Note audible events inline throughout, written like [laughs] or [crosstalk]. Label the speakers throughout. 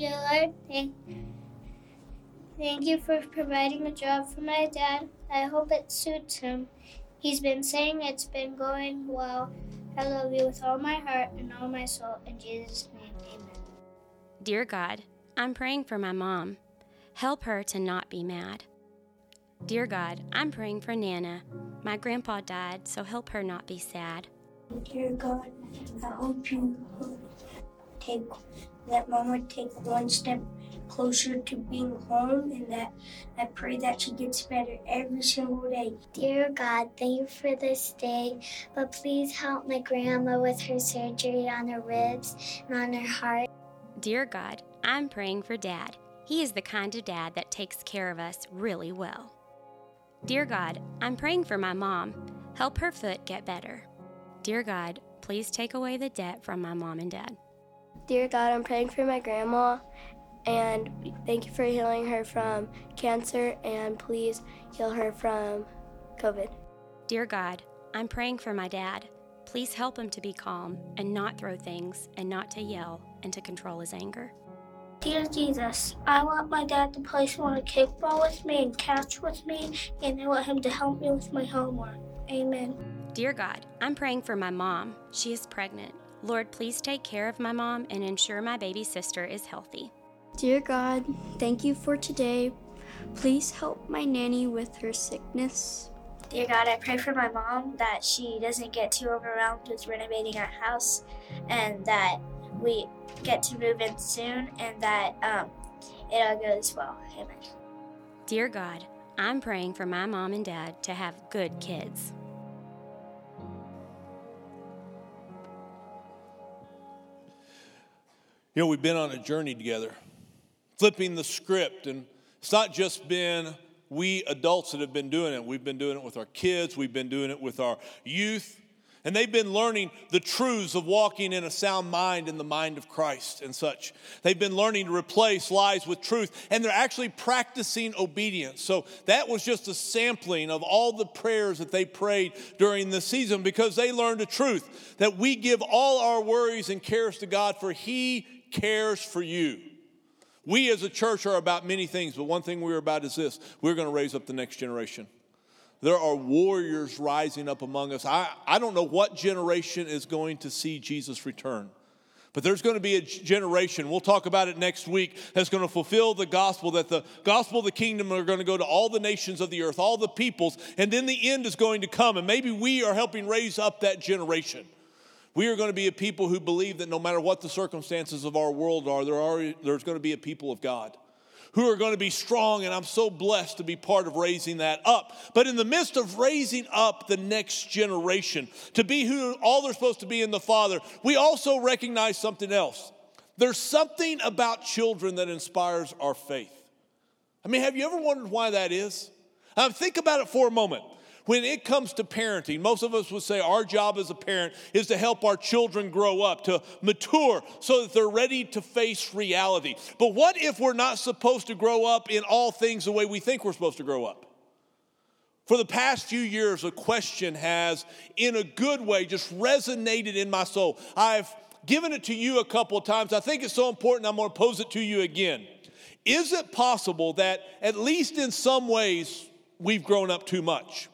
Speaker 1: you, Lord. Thank, thank you for providing a job for my dad. I hope it suits him. He's been saying it's been going well. I love you with all my heart and all my soul. In Jesus' name, amen.
Speaker 2: Dear God, I'm praying for my mom. Help her to not be mad. Dear God, I'm praying for Nana. My grandpa died, so help her not be sad.
Speaker 3: Dear God, I hope you take that mom would take one step closer to being home and that I pray that she gets better every single day.
Speaker 4: Dear God, thank you for this day, but please help my grandma with her surgery on her ribs and on her heart.
Speaker 2: Dear God, I'm praying for Dad. He is the kind of dad that takes care of us really well. Dear God, I'm praying for my mom. Help her foot get better. Dear God, please take away the debt from my mom and dad.
Speaker 5: Dear God, I'm praying for my grandma and thank you for healing her from cancer and please heal her from COVID.
Speaker 2: Dear God, I'm praying for my dad. Please help him to be calm and not throw things and not to yell and to control his anger.
Speaker 3: Dear Jesus, I want my dad to play some more kickball with me and catch with me, and I want him to help me with my homework. Amen.
Speaker 2: Dear God, I'm praying for my mom. She is pregnant. Lord, please take care of my mom and ensure my baby sister is healthy.
Speaker 6: Dear God, thank you for today. Please help my nanny with her sickness.
Speaker 7: Dear God, I pray for my mom that she doesn't get too overwhelmed with renovating our house and that we get to move in soon and that um, it all goes well. Amen.
Speaker 2: Dear God, I'm praying for my mom and dad to have good kids.
Speaker 8: You know, we've been on a journey together, flipping the script, and it's not just been we adults that have been doing it. We've been doing it with our kids, we've been doing it with our youth, and they've been learning the truths of walking in a sound mind in the mind of Christ and such. They've been learning to replace lies with truth, and they're actually practicing obedience. So that was just a sampling of all the prayers that they prayed during the season because they learned the truth that we give all our worries and cares to God, for He cares for you. We as a church are about many things, but one thing we're about is this we're going to raise up the next generation. There are warriors rising up among us. I, I don't know what generation is going to see Jesus return. But there's going to be a generation, we'll talk about it next week, that's going to fulfill the gospel, that the gospel of the kingdom are going to go to all the nations of the earth, all the peoples, and then the end is going to come. And maybe we are helping raise up that generation. We are going to be a people who believe that no matter what the circumstances of our world are, there are there's going to be a people of God who are going to be strong, and I'm so blessed to be part of raising that up. But in the midst of raising up the next generation to be who all they're supposed to be in the Father, we also recognize something else. There's something about children that inspires our faith. I mean, have you ever wondered why that is? Think about it for a moment. When it comes to parenting, most of us would say our job as a parent is to help our children grow up, to mature so that they're ready to face reality. But what if we're not supposed to grow up in all things the way we think we're supposed to grow up? For the past few years, a question has, in a good way, just resonated in my soul. I've given it to you a couple of times. I think it's so important, I'm going to pose it to you again. Is it possible that, at least in some ways, we've grown up too much?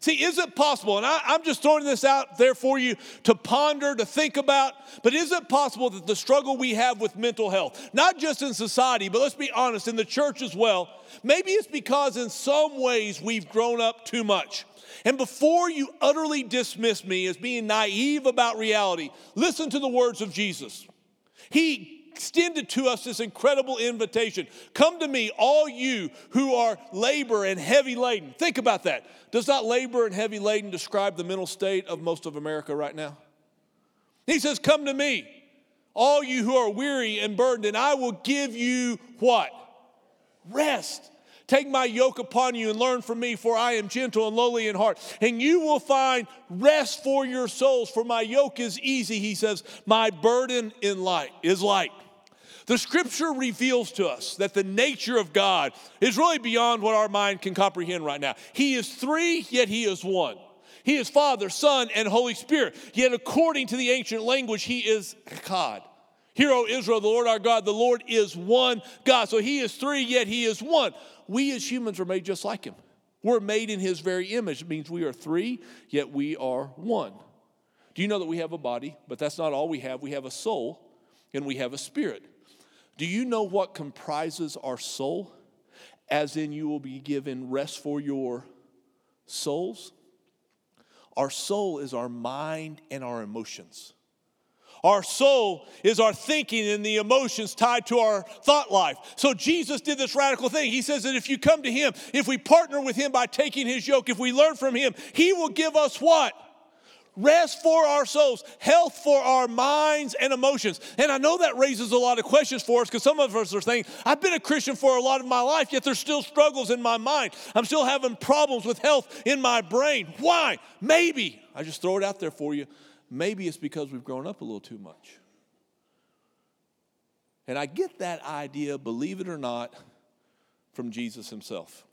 Speaker 8: See, is it possible, and I, am just throwing this out there for you to ponder, to think about, but is it possible that the struggle we have with mental health, not just in society, but let's be honest, in the church as well, maybe it's because in some ways we've grown up too much. And before you utterly dismiss me as being naive about reality, listen to the words of Jesus. He extended to us this incredible invitation Come to me, all you who are labor and heavy laden. Think about that. Does not labor and heavy laden describe the mental state of most of America right now? He says, Come to me, all you who are weary and burdened, and I will give you what? Rest. Take my yoke upon you and learn from me, for I am gentle and lowly in heart. And you will find rest for your souls, for my yoke is easy, he says. My burden in light is light. The scripture reveals to us that the nature of God is really beyond what our mind can comprehend right now. He is three, yet He is one. He is Father, Son, and Holy Spirit. Yet, according to the ancient language, He is God. Hear, O Israel, the Lord our God, the Lord is one God. So he is three, yet he is one. We as humans are made just like him. We're made in his very image. It means we are three, yet we are one. Do you know that we have a body? But that's not all we have. We have a soul and we have a spirit. Do you know what comprises our soul? As in, you will be given rest for your souls. Our soul is our mind and our emotions. Our soul is our thinking and the emotions tied to our thought life. So Jesus did this radical thing. He says that if you come to Him, if we partner with Him by taking His yoke, if we learn from Him, He will give us what? Rest for our souls, health for our minds and emotions. And I know that raises a lot of questions for us because some of us are saying, I've been a Christian for a lot of my life, yet there's still struggles in my mind. I'm still having problems with health in my brain. Why? Maybe, I just throw it out there for you, maybe it's because we've grown up a little too much. And I get that idea, believe it or not, from Jesus himself.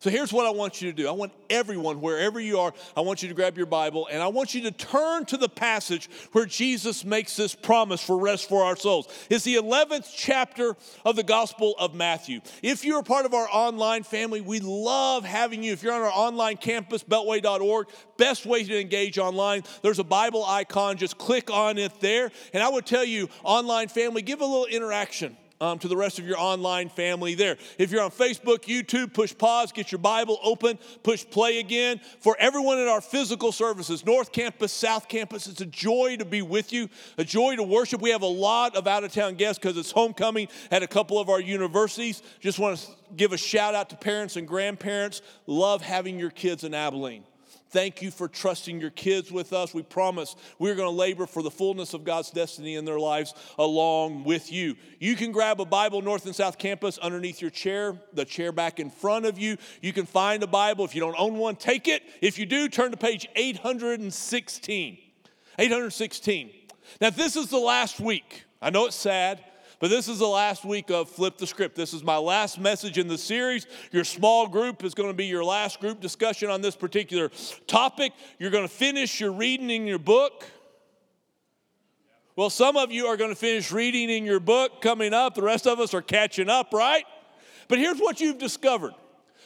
Speaker 8: So here's what I want you to do. I want everyone, wherever you are, I want you to grab your Bible and I want you to turn to the passage where Jesus makes this promise for rest for our souls. It's the 11th chapter of the Gospel of Matthew. If you're a part of our online family, we love having you. If you're on our online campus, beltway.org, best way to engage online, there's a Bible icon. Just click on it there. And I would tell you, online family, give a little interaction um, to the rest of your online family there. If you're on Facebook, YouTube, push pause, get your Bible open, push play again. For everyone in our physical services, North Campus, South Campus, it's a joy to be with you, a joy to worship. We have a lot of out of town guests because it's homecoming at a couple of our universities. Just want to give a shout out to parents and grandparents. Love having your kids in Abilene. Thank you for trusting your kids with us. We promise we're going to labor for the fullness of God's destiny in their lives along with you. You can grab a Bible North and South Campus underneath your chair, the chair back in front of you. You can find a Bible. If you don't own one, take it. If you do, turn to page 816. 816. Now, this is the last week. I know it's sad. But this is the last week of Flip the Script. This is my last message in the series. Your small group is going to be your last group discussion on this particular topic. You're going to finish your reading in your book. Well, some of you are going to finish reading in your book coming up. The rest of us are catching up, right? But here's what you've discovered.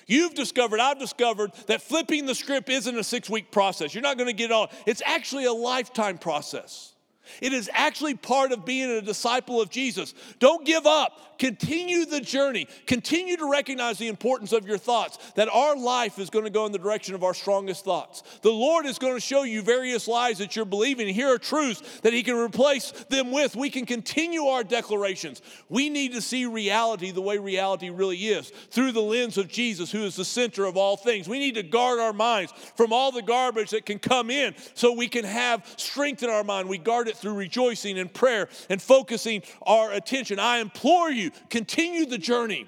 Speaker 8: You've discovered, I've discovered that flipping the script isn't a six week process. You're not going to get it all. It's actually a lifetime process. It is actually part of being a disciple of Jesus. Don't give up. Continue the journey. Continue to recognize the importance of your thoughts, that our life is going to go in the direction of our strongest thoughts. The Lord is going to show you various lies that you're believing. Here are truths that He can replace them with. We can continue our declarations. We need to see reality the way reality really is through the lens of Jesus, who is the center of all things. We need to guard our minds from all the garbage that can come in so we can have strength in our mind. We guard it through rejoicing and prayer and focusing our attention. I implore you continue the journey.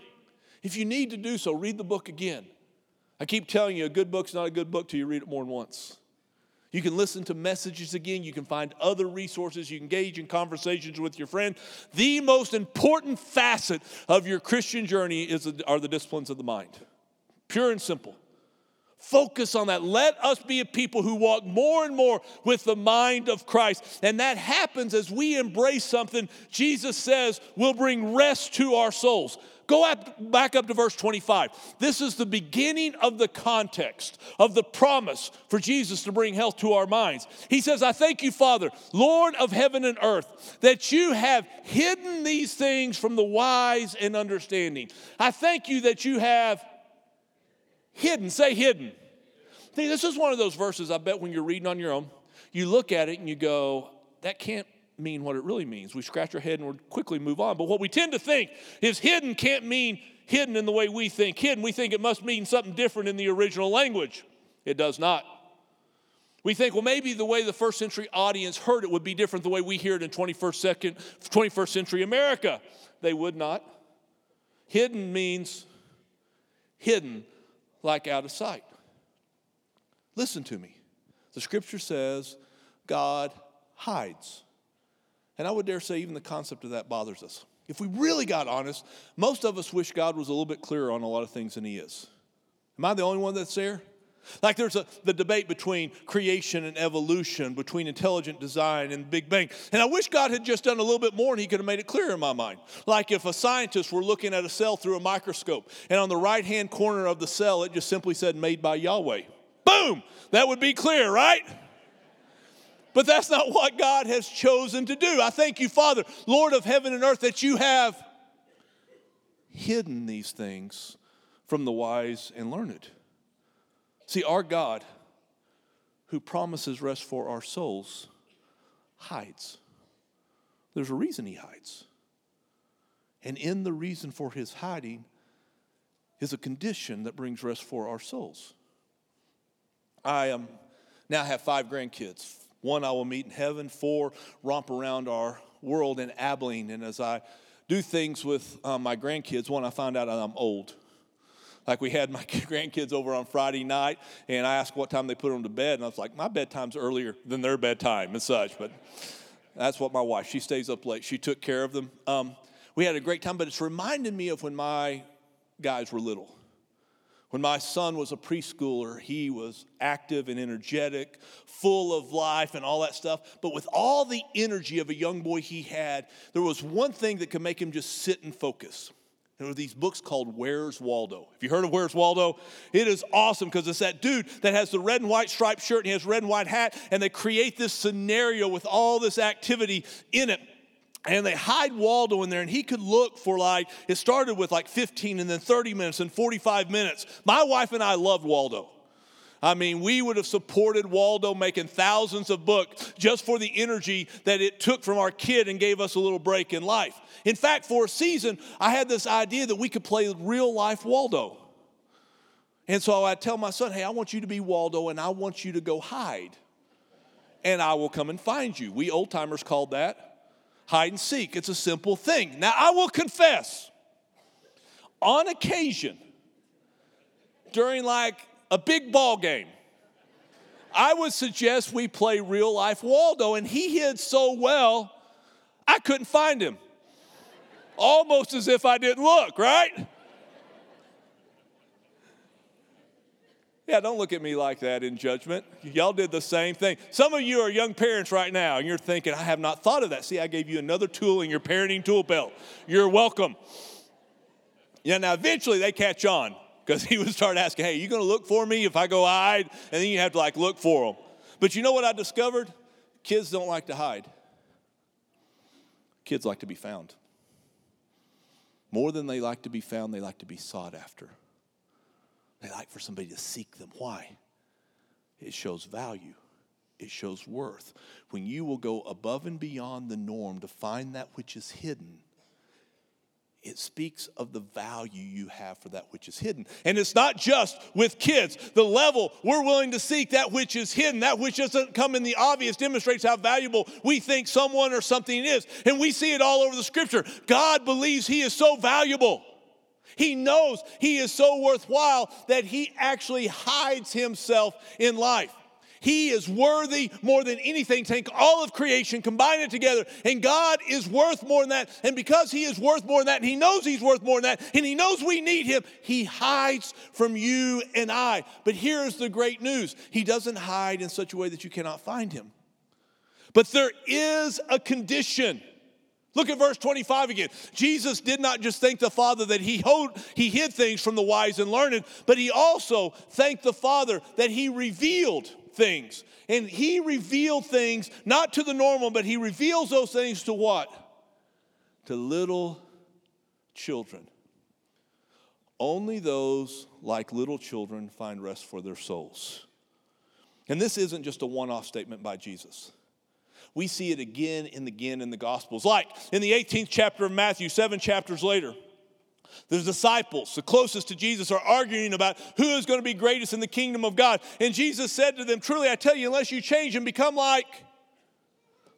Speaker 8: If you need to do so, read the book again. I keep telling you, a good book's not a good book till you read it more than once. You can listen to messages again. You can find other resources. You can engage in conversations with your friend. The most important facet of your Christian journey is, are the disciplines of the mind. Pure and simple. Focus on that. Let us be a people who walk more and more with the mind of Christ. And that happens as we embrace something Jesus says will bring rest to our souls. Go up, back up to verse 25. This is the beginning of the context of the promise for Jesus to bring health to our minds. He says, I thank you, Father, Lord of heaven and earth, that you have hidden these things from the wise and understanding. I thank you that you have Hidden, say hidden. See, this is one of those verses I bet when you're reading on your own, you look at it and you go, that can't mean what it really means. We scratch our head and we quickly move on. But what we tend to think is hidden can't mean hidden in the way we think hidden. We think it must mean something different in the original language. It does not. We think, well, maybe the way the first century audience heard it would be different the way we hear it in 21st, second, 21st century America. They would not. Hidden means hidden like out of sight. Listen to me. The scripture says God hides. And I would dare say, even the concept of that bothers us. If we really got honest, most of us wish God was a little bit clearer on a lot of things than He is. Am I the only one that's there? Like there's a, the debate between creation and evolution, between intelligent design and the Big Bang. And I wish God had just done a little bit more and He could have made it clear in my mind. Like if a scientist were looking at a cell through a microscope and on the right hand corner of the cell it just simply said made by Yahweh. Boom! That would be clear, right? But that's not what God has chosen to do. I thank you, Father, Lord of heaven and earth, that you have hidden these things from the wise and learned. See, our God, who promises rest for our souls, hides. There's a reason he hides. And in the reason for his hiding is a condition that brings rest for our souls. I um, now have five grandkids. One I will meet in heaven, four romp around our world in Abilene. And as I do things with um, my grandkids, one I find out I'm old. Like we had my [laughs] grandkids over on Friday night, and I asked what time they put them to bed, and I was like, my bedtime's earlier than their bedtime and such. But that's what my wife. She stays up late. She took care of them. Um, we had a great time, but it's reminded me of when my guys were little. When my son was a preschooler, he was active and energetic, full of life and all that stuff. But with all the energy of a young boy he had, there was one thing that could make him just sit and focus. There were these books called Where's Waldo. Have you heard of Where's Waldo? It is awesome because it's that dude that has the red and white striped shirt and he has red and white hat, and they create this scenario with all this activity in it. And they hide Waldo in there, and he could look for like, it started with like 15 and then 30 minutes and 45 minutes. My wife and I loved Waldo. I mean, we would have supported Waldo making thousands of books just for the energy that it took from our kid and gave us a little break in life. In fact, for a season, I had this idea that we could play real life Waldo. And so I tell my son, hey, I want you to be Waldo and I want you to go hide. And I will come and find you. We old timers called that hide and seek. It's a simple thing. Now, I will confess, on occasion, during like a big ball game, I would suggest we play real life Waldo, and he hid so well, I couldn't find him. Almost as if I didn't look, right? Yeah, don't look at me like that in judgment. Y'all did the same thing. Some of you are young parents right now, and you're thinking, I have not thought of that. See, I gave you another tool in your parenting tool belt. You're welcome. Yeah, now eventually they catch on because he would start asking, Hey, you to look for me if I go hide? And then you have to like look for them. But you know what I discovered? Kids don't like to hide, kids like to be found. More than they like to be found, they like to be sought after. They like for somebody to seek them. Why? It shows value. It shows worth. When you will go above and beyond the norm to find that which is hidden, it speaks of the value you have for that which is hidden. And it's not just with kids. The level we're willing to seek that which is hidden, that which doesn't come in the obvious, demonstrates how valuable we think someone or something is. And we see it all over the scripture. God believes He is so valuable. He knows He is so worthwhile that He actually hides Himself in life. He is worthy more than anything. Take all of creation, combine it together, and God is worth more than that. And because He is worth more than that, and He knows He's worth more than that, and He knows we need Him, He hides from you and I. But here's the great news He doesn't hide in such a way that you cannot find Him. But there is a condition. Look at verse 25 again. Jesus did not just thank the Father that he, hold, he hid things from the wise and learned, but he also thanked the Father that he revealed things. And he revealed things not to the normal, but he reveals those things to what? To little children. Only those like little children find rest for their souls. And this isn't just a one off statement by Jesus. We see it again and again in the Gospels. Like in the 18th chapter of Matthew, seven chapters later, the disciples, the closest to Jesus, are arguing about who is going to be greatest in the kingdom of God. And Jesus said to them, Truly, I tell you, unless you change and become like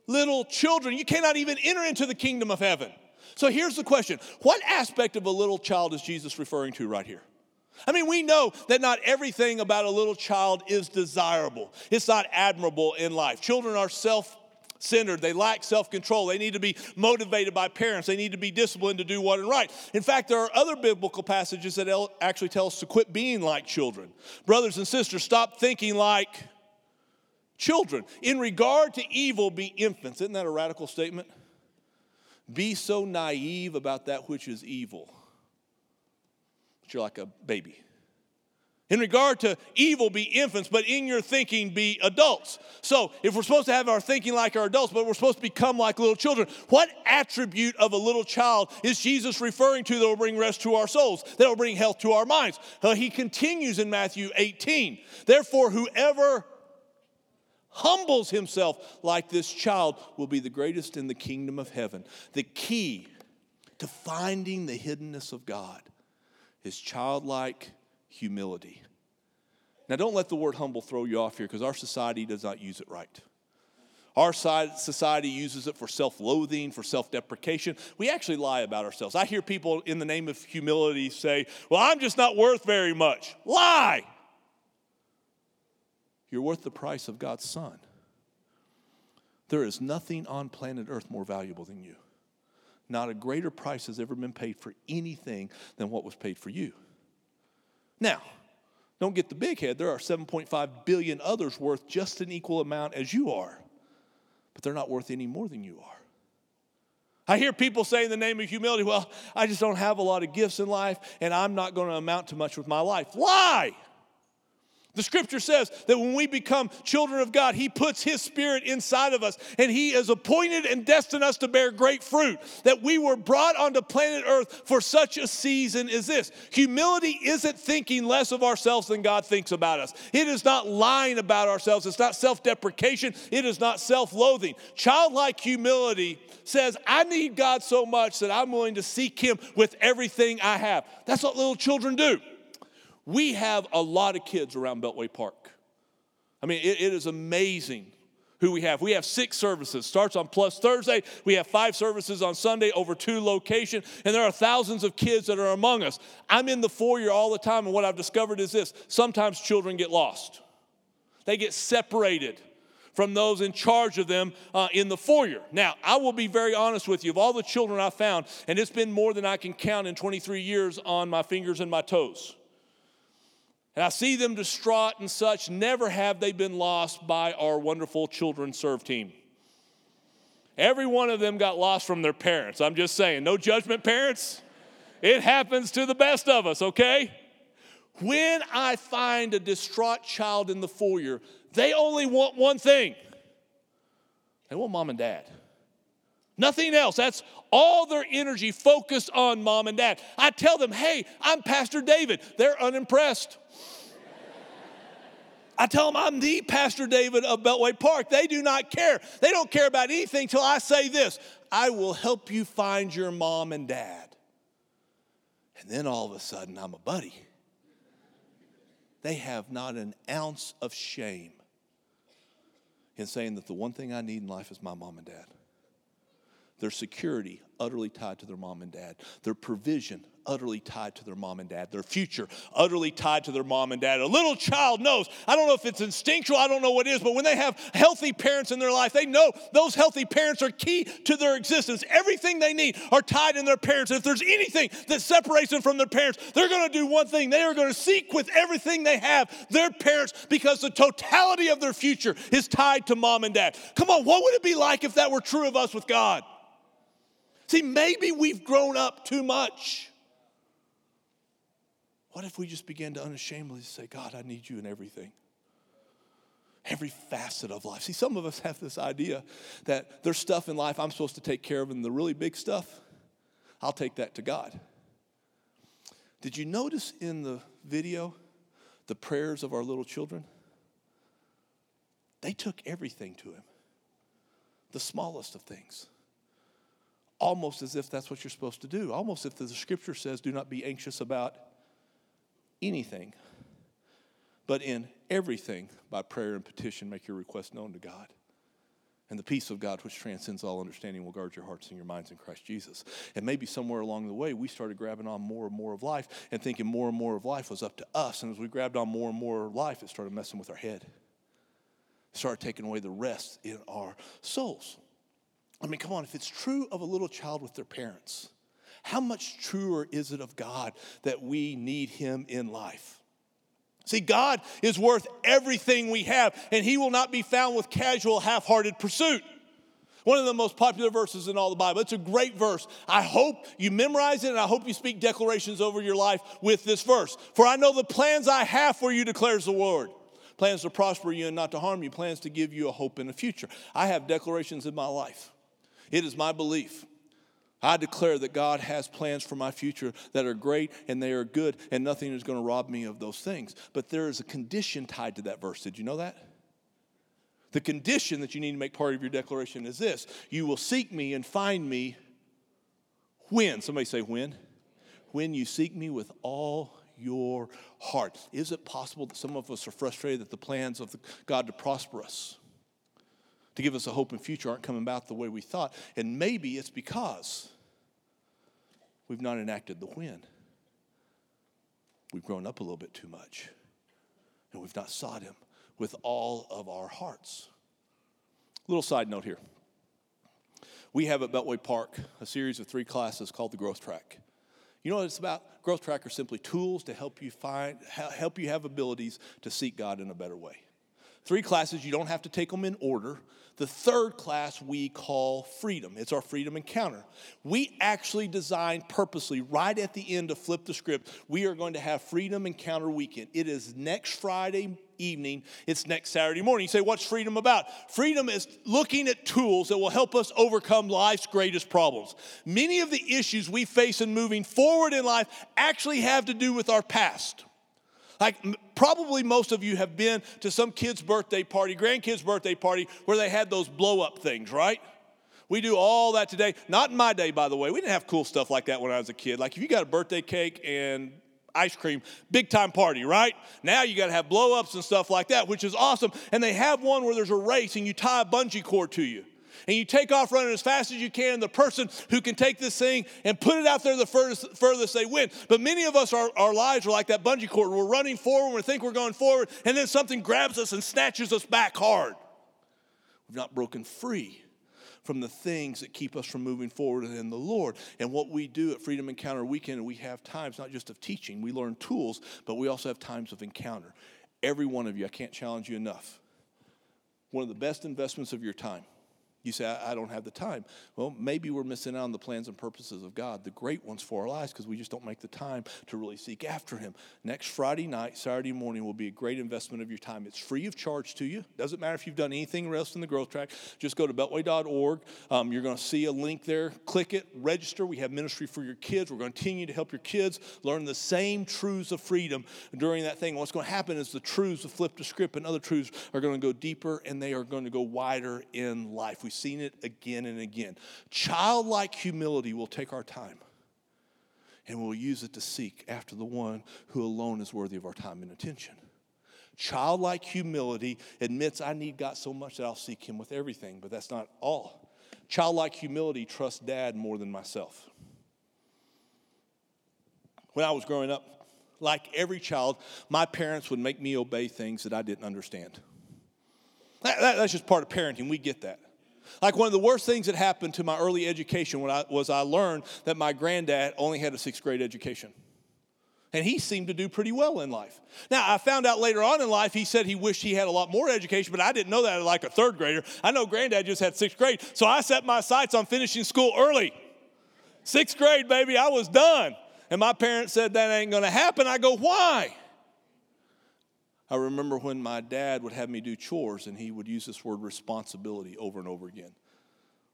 Speaker 8: little children, you cannot even enter into the kingdom of heaven. So here's the question What aspect of a little child is Jesus referring to right here? I mean, we know that not everything about a little child is desirable, it's not admirable in life. Children are self centered. They lack self control. They need to be motivated by parents. They need to be disciplined to do what is right. In fact, there are other biblical passages that actually tell us to quit being like children. Brothers and sisters, stop thinking like children. In regard to evil, be infants. Isn't that a radical statement? Be so naive about that which is evil that you're like a baby. In regard to evil, be infants, but in your thinking, be adults. So, if we're supposed to have our thinking like our adults, but we're supposed to become like little children, what attribute of a little child is Jesus referring to that will bring rest to our souls, that will bring health to our minds? Uh, he continues in Matthew 18. Therefore, whoever humbles himself like this child will be the greatest in the kingdom of heaven. The key to finding the hiddenness of God is childlike humility. Now, don't let the word humble throw you off here because our society does not use it right. Our society uses it for self loathing, for self deprecation. We actually lie about ourselves. I hear people in the name of humility say, Well, I'm just not worth very much. Lie! You're worth the price of God's Son. There is nothing on planet Earth more valuable than you. Not a greater price has ever been paid for anything than what was paid for you. Now, don't get the big head. There are 7.5 billion others worth just an equal amount as you are, but they're not worth any more than you are. I hear people say in the name of humility, well, I just don't have a lot of gifts in life and I'm not going to amount to much with my life. Lie! The scripture says that when we become children of God, He puts His Spirit inside of us and He has appointed and destined us to bear great fruit. That we were brought onto planet Earth for such a season as this. Humility isn't thinking less of ourselves than God thinks about us, it is not lying about ourselves, it's not self deprecation, it is not self loathing. Childlike humility says, I need God so much that I'm willing to seek Him with everything I have. That's what little children do. We have a lot of kids around Beltway Park. I mean, it, it is amazing who we have. We have six services. Starts on Plus Thursday. We have five services on Sunday over two locations, and there are thousands of kids that are among us. I'm in the foyer all the time, and what I've discovered is this: sometimes children get lost. They get separated from those in charge of them uh, in the foyer. Now, I will be very honest with you. Of all the children I found, and it's been more than I can count in 23 years on my fingers and my toes and I see them distraught and such. Never have they been lost by our wonderful children serve team. Every one of them got lost from their parents. I'm just saying, no judgment, parents. It happens to the best of us, okay? When I find a distraught child in the foyer, they only want one thing they want mom and dad. Nothing else. That's all their energy focused on mom and dad. I tell them, hey, I'm Pastor David. They're unimpressed. I tell them I'm the Pastor David of Beltway Park. They do not care. They don't care about anything till I say this I will help you find your mom and dad. And then all of a sudden, I'm a buddy. They have not an ounce of shame in saying that the one thing I need in life is my mom and dad. Their security utterly tied to their mom and dad. Their provision utterly tied to their mom and dad. Their future utterly tied to their mom and dad. A little child knows, I don't know if it's instinctual, I don't know what it is, but when they have healthy parents in their life, they know those healthy parents are key to their existence. Everything they need are tied in their parents. If there's anything that separates them from their parents, they're going to do one thing. They are going to seek with everything they have their parents because the totality of their future is tied to mom and dad. Come on, what would it be like if that were true of us with God? See, maybe we've grown up too much. What if we just began to unashamedly say, God, I need you in everything? Every facet of life. See, some of us have this idea that there's stuff in life I'm supposed to take care of, and the really big stuff, I'll take that to God. Did you notice in the video the prayers of our little children? They took everything to Him, the smallest of things almost as if that's what you're supposed to do, almost if the scripture says, do not be anxious about anything, but in everything, by prayer and petition, make your request known to God. And the peace of God, which transcends all understanding, will guard your hearts and your minds in Christ Jesus. And maybe somewhere along the way, we started grabbing on more and more of life and thinking more and more of life was up to us. And as we grabbed on more and more of life, it started messing with our head Started taking away the rest in our souls. I mean, come on, if it's true of a little child with their parents, how much truer is it of God that we need Him in life? See, God is worth everything we have, and He will not be found with casual, half hearted pursuit. One of the most popular verses in all the Bible. It's a great verse. I hope you memorize it and I hope you speak declarations over your life with this verse. For I know the plans I have for you, declares the Lord. Plans to prosper you and not to harm you, plans to give you a hope in the future. I have declarations in my life. It is my belief. I declare that God has plans for my future that are great and they are good, and nothing is going to rob me of those things. But there is a condition tied to that verse. Did you know that? The condition that you need to make part of your declaration is this you will seek me and find me when? Somebody say when? When you seek me with all your heart. Is it possible that some of us are frustrated that the plans of God to prosper us, to give us a hope and future, aren't coming about the way we thought? And maybe it's because we've not enacted the when. We've grown up a little bit too much, and we've not sought Him with all of our hearts. Little side note here. We have at Beltway Park a series of three classes called the Growth Track. You know what it's about? Growth Track are simply tools to help you find, help you have abilities to seek God in a better way. Three classes, you don't have to take them in order. The third class we call freedom. It's our freedom encounter. We actually designed purposely right at the end to flip the script. We are going to have freedom encounter weekend. It is next Friday evening, it's next Saturday morning. You say, What's freedom about? Freedom is looking at tools that will help us overcome life's greatest problems. Many of the issues we face in moving forward in life actually have to do with our past. Like, probably most of you have been to some kid's birthday party, grandkid's birthday party, where they had those blow up things, right? We do all that today. Not in my day, by the way. We didn't have cool stuff like that when I was a kid. Like, if you got a birthday cake and ice cream, big time party, right? Now you got to have blow ups and stuff like that, which is awesome. And they have one where there's a race and you tie a bungee cord to you and you take off running as fast as you can. The person who can take this thing and put it out there the furthest, furthest they win. But many of us, our, our lives are like that bungee cord. We're running forward, we think we're going forward, and then something grabs us and snatches us back hard. We've not broken free from the things that keep us from moving forward in the Lord. And what we do at Freedom Encounter Weekend, we have times not just of teaching, we learn tools, but we also have times of encounter. Every one of you, I can't challenge you enough. One of the best investments of your time you say, I, don't have the time. Well, maybe we're missing out on the plans and purposes of God, the great ones for our lives, because we just don't make the time to really seek after Him. Next Friday night, Saturday morning will be a great investment of your time. It's free of charge to you. Doesn't matter if you've done anything else in the growth track. Just go to beltway.org. Um, you're going to see a link there. Click it, register. We have ministry for your kids. We're going to continue to help your kids learn the same truths of freedom during that thing. What's going to happen is the truths of flip the script and other truths are going to go deeper and they are going to go wider in life. We seen it again and again. Childlike humility will take our time and we'll use it to seek after the one who alone is worthy of our time and attention. Childlike humility admits I need God so much that I'll seek Him with everything, but that's not all. Childlike humility trusts dad more than myself. When I was growing up, like every child, my parents would make me obey things that I didn't understand. That, that, that's just part of parenting. We get that. Like one of the worst things that happened to my early education when I, was I learned that my granddad only had a sixth grade education. And he seemed to do pretty well in life. Now, I found out later on in life, he said he wished he had a lot more education, but I didn't know that like a third grader. I know granddad just had sixth grade. So I set my sights on finishing school early. Sixth grade, baby, I was done. And my parents said that ain't gonna happen. I go, why? I remember when my dad would have me do chores and he would use this word responsibility over and over again.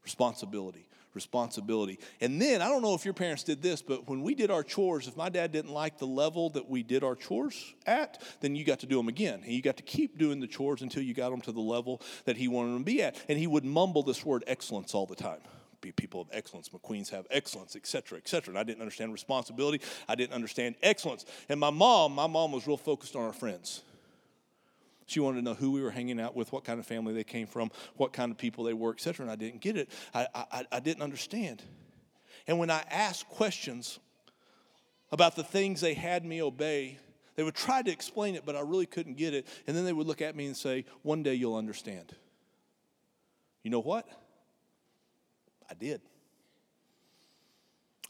Speaker 8: Responsibility, responsibility. And then, I don't know if your parents did this, but when we did our chores, if my dad didn't like the level that we did our chores at, then you got to do them again. And you got to keep doing the chores until you got them to the level that he wanted them to be at. And he would mumble this word excellence all the time be people of excellence. McQueens have excellence, et cetera, et cetera. And I didn't understand responsibility. I didn't understand excellence. And my mom, my mom was real focused on our friends. She wanted to know who we were hanging out with, what kind of family they came from, what kind of people they were, etc. And I didn't get it. I, I, I didn't understand. And when I asked questions about the things they had me obey, They would try to explain it, but I really couldn't get it. And then they would look at me and say, One day you'll understand. You know what? I did.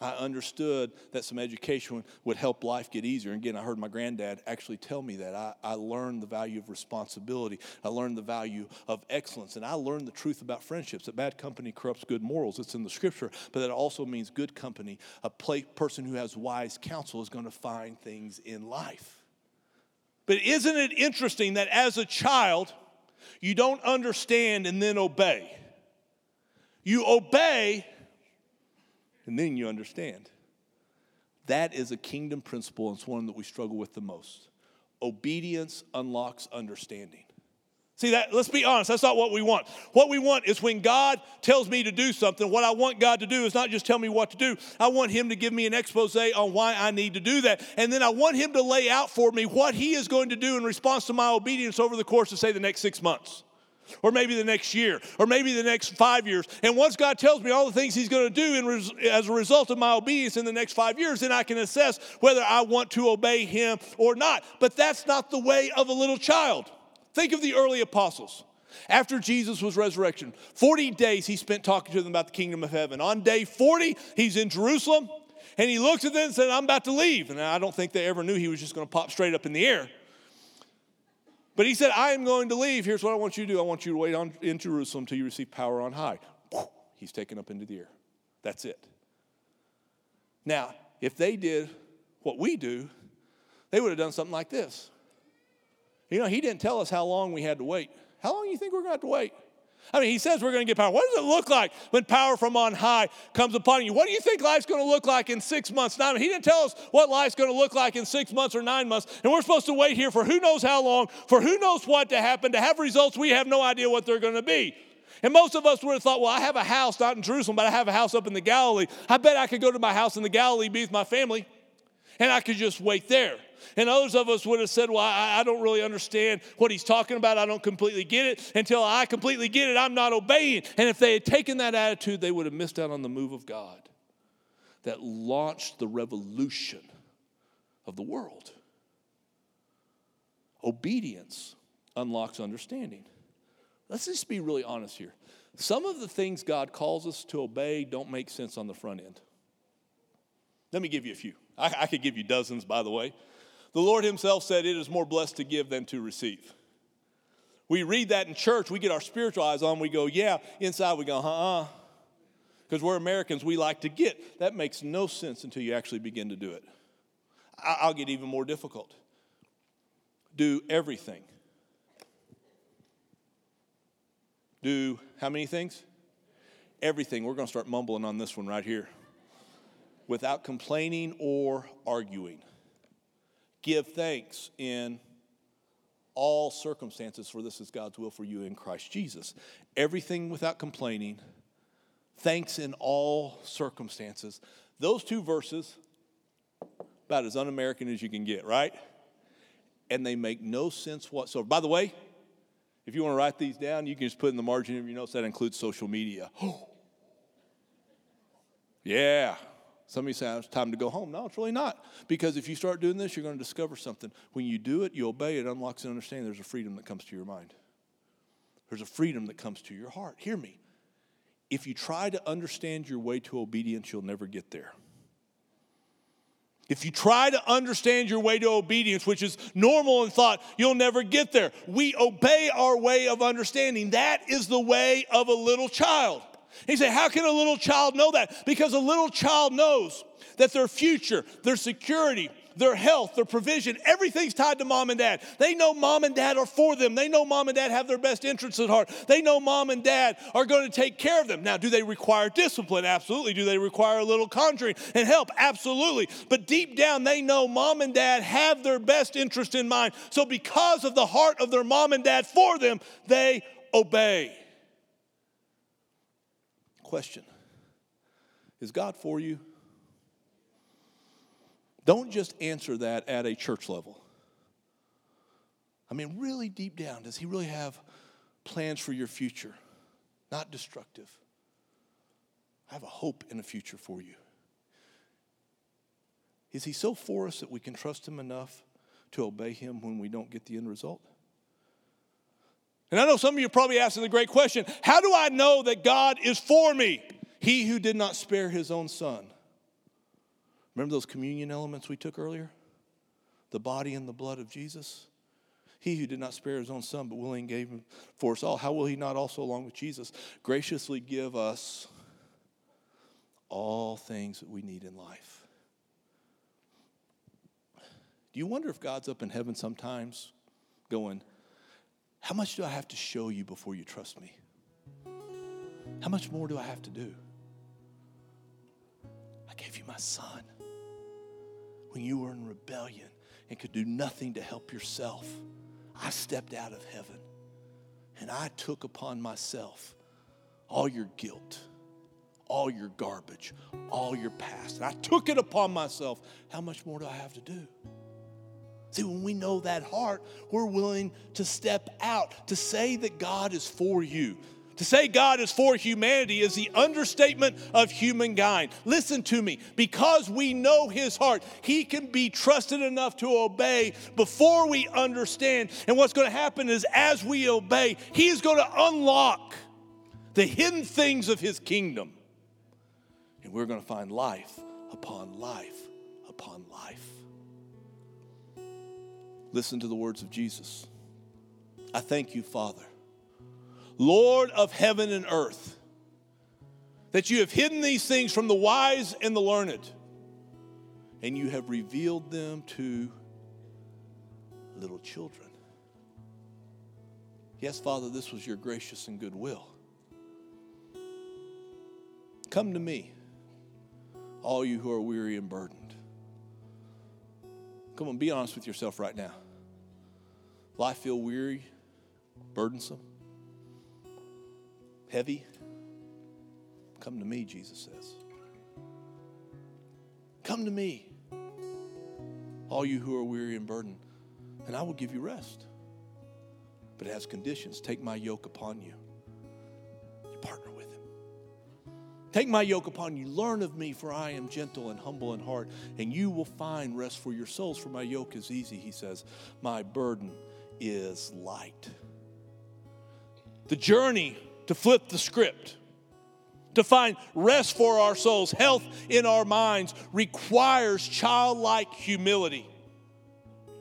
Speaker 8: I understood that some education would help life get easier. And again, I heard my granddad actually tell me that. I, I learned the value of responsibility. I learned the value of excellence. And I learned the truth about friendships that bad company corrupts good morals. It's in the scripture. But that also means good company. A play, person who has wise counsel is going to find things in life. But isn't it interesting that as a child, you don't understand and then obey? You obey and then you understand. That is a kingdom principle, and it's one that we struggle with the most. Obedience unlocks understanding. See that? Let's be honest. That's not what we want. What we want is when God tells me to do something, what I want God to do is not just tell me what to do. I want Him to give me an expose on why I need to do that. And then I want Him to lay out for me what He is going to do in response to my obedience over the course of, say, the next six months or maybe the next year, or maybe the next five years. And once God tells me all the things He's going to do res- as a result of my obedience in the next five years, then I can assess whether I want to obey Him or not. But that's not the way of a little child. Think of the early apostles. After Jesus was resurrection, 40 days he spent talking to them about the kingdom of heaven. On day 40, he's in Jerusalem and he looked at them and said, I'm about to leave. And I don't think they ever knew he was just going to pop straight up in the air. But he said, I am going to leave. Here's what I want you to do I want you to wait on, in Jerusalem until you receive power on high. He's taken up into the air. That's it. Now, if they did what we do, they would have done something like this. You know, he didn't tell us how long we had to wait. How long do you think we're going to have to wait? I mean, he says we're going to get power. What does it look like when power from on high comes upon you? What do you think life's going to look like in six months' time? He didn't tell us what life's going to look like in six months or nine months. And we're supposed to wait here for who knows how long, for who knows what to happen, to have results we have no idea what they're going to be. And most of us would have thought, well, I have a house not in Jerusalem, but I have a house up in the Galilee. I bet I could go to my house in the Galilee, be with my family, and I could just wait there. And others of us would have said, Well, I, I, don't really understand what he's talking about. I don't completely get it. Until I completely get it, I'm not obeying. And if they had taken that attitude, they would have missed out on the move of God that launched the revolution of the world. Obedience unlocks understanding. Let's just be really honest here. Some of the things God calls us to obey don't make sense on the front end. Let me give you a few. I, I could give you dozens, by the way. The Lord Himself said, It is more blessed to give than to receive. We read that in church, we get our spiritual eyes on, we go, Yeah, inside we go, uh uh. Because we're Americans, we like to get. That makes no sense until you actually begin to do it. I'll get even more difficult. Do everything. Do how many things? Everything. We're going to start mumbling on this one right here. Without complaining or arguing give thanks in all circumstances, for this is God's will for you in Christ Jesus. Everything without complaining, thanks in all circumstances. Those two verses, about as un American as you can get, right? And they make no sense whatsoever. By the way, if you want to write these down, you can just put in the margin of your notes that includes social media. [gasps] yeah, some of you say, it's time to go home. No, it's really not. Because if you start doing this, you're going to discover something. When you do it, you obey it, unlocks an understanding. There's a freedom that comes to your mind. There's a freedom that comes to your heart. Hear me. If you try to understand your way to obedience, you'll never get there. If you try to understand your way to obedience, which is normal in thought, you'll never get there. We obey our way of understanding. That is the way of a little child. He said, How can a little child know that? Because a little child knows that their future, their security, their health, their provision, everything's tied to mom and dad. They know mom and dad are for them. They know mom and dad have their best interests at heart. They know mom and dad are going to take care of them. Now, do they require discipline? Absolutely. Do they require a little conjuring and help? Absolutely. But deep down, they know mom and dad have their best interest in mind. So, because of the heart of their mom and dad for them, they obey. Question Is God for you? Don't just answer that at a church level. I mean, really deep down, does He really have plans for your future? Not destructive. I have a hope in a future for you. Is He so for us that we can trust Him enough to obey Him when we don't get the end result? And I know some of you are probably asking the great question how do I know that God is for me? He who did not spare his own son. Remember those communion elements we took earlier? The body and the blood of Jesus? He who did not spare his own son, but willingly gave him for us all, how will he not also, along with Jesus, graciously give us all things that we need in life? Do you wonder if God's up in heaven sometimes going, How much do I have to show you before you trust me? How much more do I have to do? I gave you my son when you were in rebellion and could do nothing to help yourself. I stepped out of heaven and I took upon myself all your guilt, all your garbage, all your past. And I took it upon myself. How much more do I have to do? See, when we know that heart, we're willing to step out, to say that God is for you, to say God is for humanity is the understatement of humankind. Listen to me. Because we know his heart, he can be trusted enough to obey before we understand. And what's going to happen is as we obey, he is going to unlock the hidden things of his kingdom. And we're going to find life upon life upon life. Listen to the words of Jesus. I thank you, Father Lord of heaven and earth, that you have hidden these things from the wise and the learned, and you have revealed them to little children. Yes, Father, this was your gracious and good will. Come to me, all you who are weary and burdened. Come on, be honest with yourself right now. Life feel weary, burdensome? heavy, come to me, Jesus says. Come to me, all you who are weary and burdened, and I will give you rest. But it has conditions. Take my yoke upon you. You partner with him. Take my yoke upon you. Learn of me, for I am gentle and humble in heart, and you will find rest for your souls. For my yoke is easy, he says. My burden is light. The journey to flip the script, to find rest for our souls, health in our minds, requires childlike humility.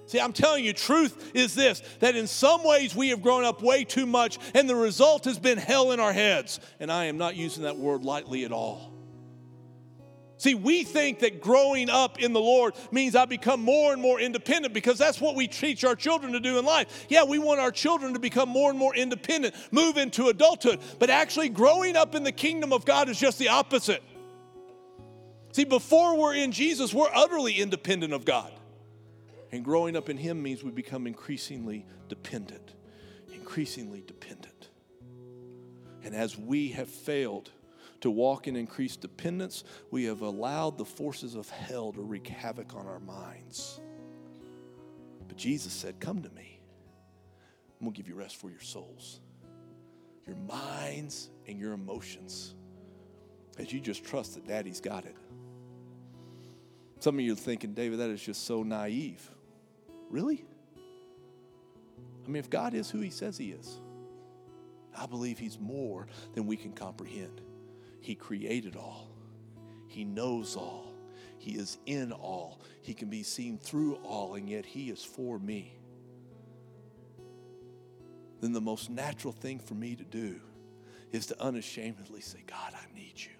Speaker 8: See, I'm telling you, truth is this that in some ways we have grown up way too much, and the result has been hell in our heads. And I am not using that word lightly at all. See, we think that growing up in the Lord means I become more and more independent because that's what we teach our children to do in life. Yeah, we want our children to become more and more independent, move into adulthood. But actually, growing up in the kingdom of God is just the opposite. See, before we're in Jesus, we're utterly independent of God. And growing up in Him means we become increasingly dependent, increasingly dependent. And as we have failed, to walk in increased dependence, we have allowed the forces of hell to wreak havoc on our minds. But Jesus said, Come to me. I'm going to give you rest for your souls, your minds, and your emotions as you just trust that Daddy's got it. Some of you are thinking, David, that is just so naive. Really? I mean, if God is who He says He is, I believe He's more than we can comprehend. He created all, He knows all, He is in all, He can be seen through all, and yet He is for me. Then the most natural thing for me to do is to unashamedly say, God, I need you.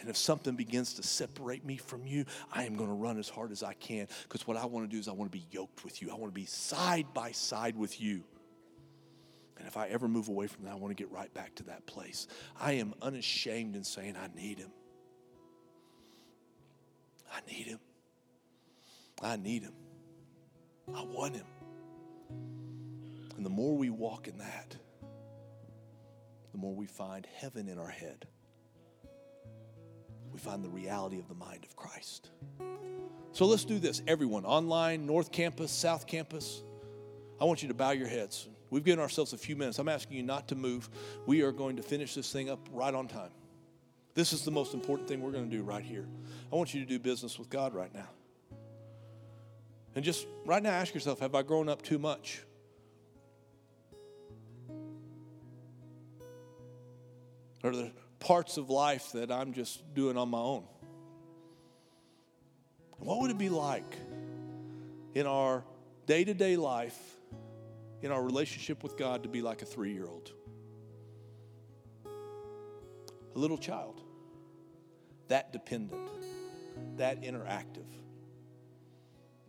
Speaker 8: And if something begins to separate me from you, I am going to run as hard as I can because what I want to do is I want to be yoked with you. I want to be side by side with you. And if I ever move away from that, I want to get right back to that place. I am unashamed in saying, I need him. I need him. I need him. I want him. And the more we walk in that, the more we find heaven in our head. We find the reality of the mind of Christ. So let's do this. Everyone, online, North Campus, South Campus, I want you to bow your heads. We've given ourselves a few minutes. I'm asking you not to move. We are going to finish this thing up right on time. This is the most important thing we're going to do right here. I want you to do business with God right now. And just right now ask yourself have I grown up too much? Are there parts of life that I'm just doing on my own? What would it be like in our day to day life, in our relationship with God, to be like a three year old? A little child, that dependent, that interactive,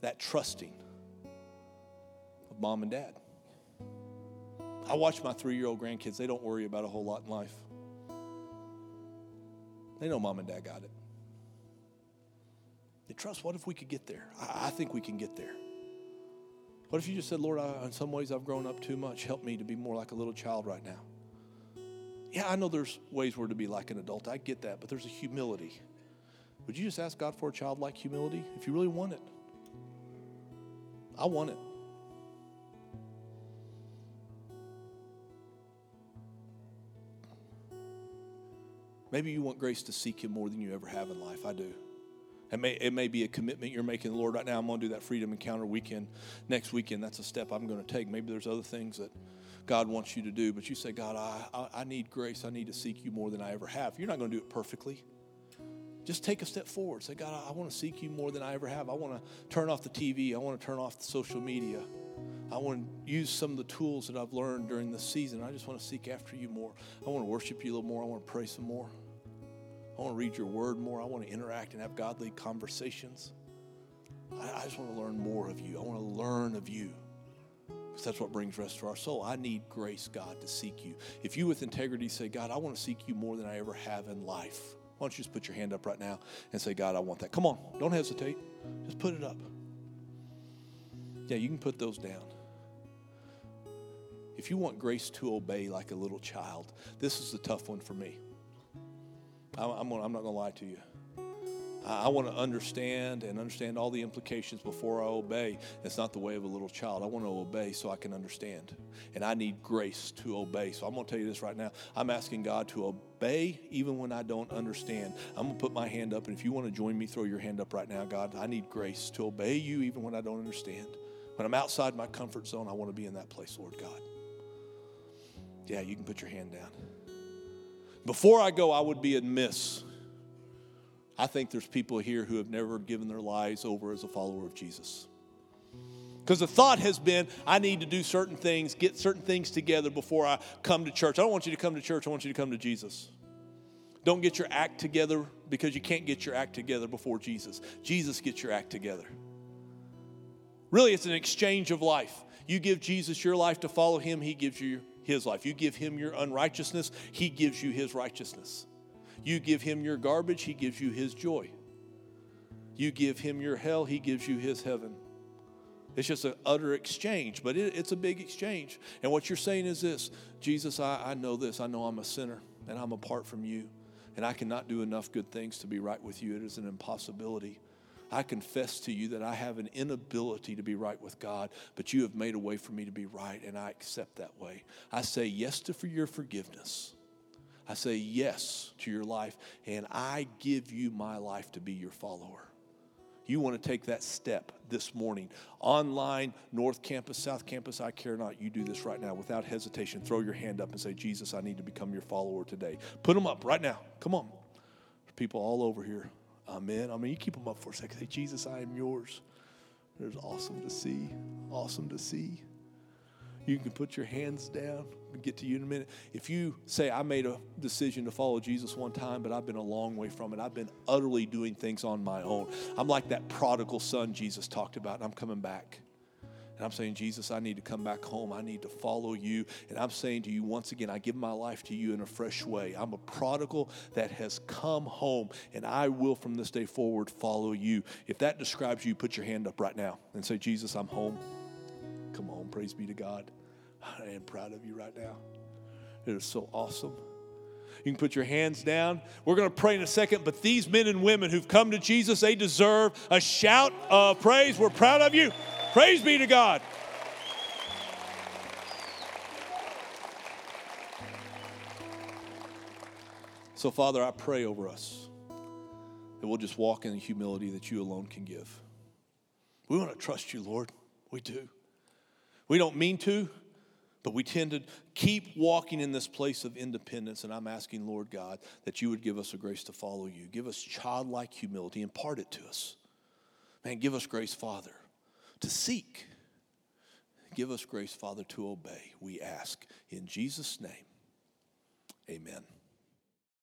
Speaker 8: that trusting of mom and dad. I watch my three year old grandkids, they don't worry about a whole lot in life. They know mom and dad got it. They trust, what if we could get there? I, I think we can get there. What if you just said, Lord, I, in some ways I've grown up too much. Help me to be more like a little child right now. Yeah, I know there's ways where to be like an adult. I get that, but there's a humility. Would you just ask God for a childlike humility if you really want it? I want it. Maybe you want grace to seek Him more than you ever have in life. I do. It may, it may be a commitment you're making the Lord right now. I'm going to do that Freedom Encounter weekend next weekend. That's a step I'm going to take. Maybe there's other things that God wants you to do, but you say, God, I, I, I need grace. I need to seek you more than I ever have. You're not going to do it perfectly. Just take a step forward. Say, God, I want to seek you more than I ever have. I want to turn off the TV. I want to turn off the social media. I want to use some of the tools that I've learned during this season. I just want to seek after you more. I want to worship you a little more. I want to pray some more. I want to read your word more. I want to interact and have godly conversations. I, I just want to learn more of you. I want to learn of you because that's what brings rest to our soul. I need grace, God, to seek you. If you with integrity say, God, I want to seek you more than I ever have in life, why don't you just put your hand up right now and say, God, I want that. Come on, don't hesitate. Just put it up. Yeah, you can put those down. If you want grace to obey like a little child, this is the tough one for me. I'm, gonna, I'm not going to lie to you. I want to understand and understand all the implications before I obey. It's not the way of a little child. I want to obey so I can understand. And I need grace to obey. So I'm going to tell you this right now. I'm asking God to obey even when I don't understand. I'm going to put my hand up. And if you want to join me, throw your hand up right now. God, I need grace to obey you even when I don't understand. When I'm outside my comfort zone, I want to be in that place, Lord God. Yeah, you can put your hand down. Before I go, I would be amiss. I think there's people here who have never given their lives over as a follower of Jesus. Because the thought has been, I need to do certain things, get certain things together before I come to church. I don't want you to come to church, I want you to come to Jesus. Don't get your act together because you can't get your act together before Jesus. Jesus gets your act together. Really, it's an exchange of life. You give Jesus your life to follow him, he gives you his life. You give him your unrighteousness, he gives you his righteousness. You give him your garbage, he gives you his joy. You give him your hell, he gives you his heaven. It's just an utter exchange, but it, it's a big exchange. And what you're saying is this Jesus, I, I know this. I know I'm a sinner and I'm apart from you, and I cannot do enough good things to be right with you. It is an impossibility. I confess to you that I have an inability to be right with God, but you have made a way for me to be right, and I accept that way. I say yes to for your forgiveness. I say yes to your life, and I give you my life to be your follower. You want to take that step this morning. Online, North Campus, South Campus, I care not. You do this right now without hesitation. Throw your hand up and say, Jesus, I need to become your follower today. Put them up right now. Come on. People all over here. Amen. I mean, you keep them up for a second. Say, Jesus, I am yours. There's awesome to see. Awesome to see. You can put your hands down. We'll get to you in a minute. If you say, I made a decision to follow Jesus one time, but I've been a long way from it, I've been utterly doing things on my own. I'm like that prodigal son Jesus talked about, I'm coming back. And I'm saying, Jesus, I need to come back home. I need to follow you. And I'm saying to you once again, I give my life to you in a fresh way. I'm a prodigal that has come home, and I will from this day forward follow you. If that describes you, put your hand up right now and say, Jesus, I'm home. Come on, praise be to God. I am proud of you right now. It is so awesome. You can put your hands down. We're going to pray in a second, but these men and women who've come to Jesus, they deserve a shout of praise. We're proud of you. Praise be to God. So, Father, I pray over us that we'll just walk in the humility that you alone can give. We want to trust you, Lord. We do. We don't mean to, but we tend to keep walking in this place of independence. And I'm asking, Lord God, that you would give us a grace to follow you. Give us childlike humility. Impart it to us. Man, give us grace, Father, to seek. Give us grace, Father, to obey. We ask in Jesus' name. Amen.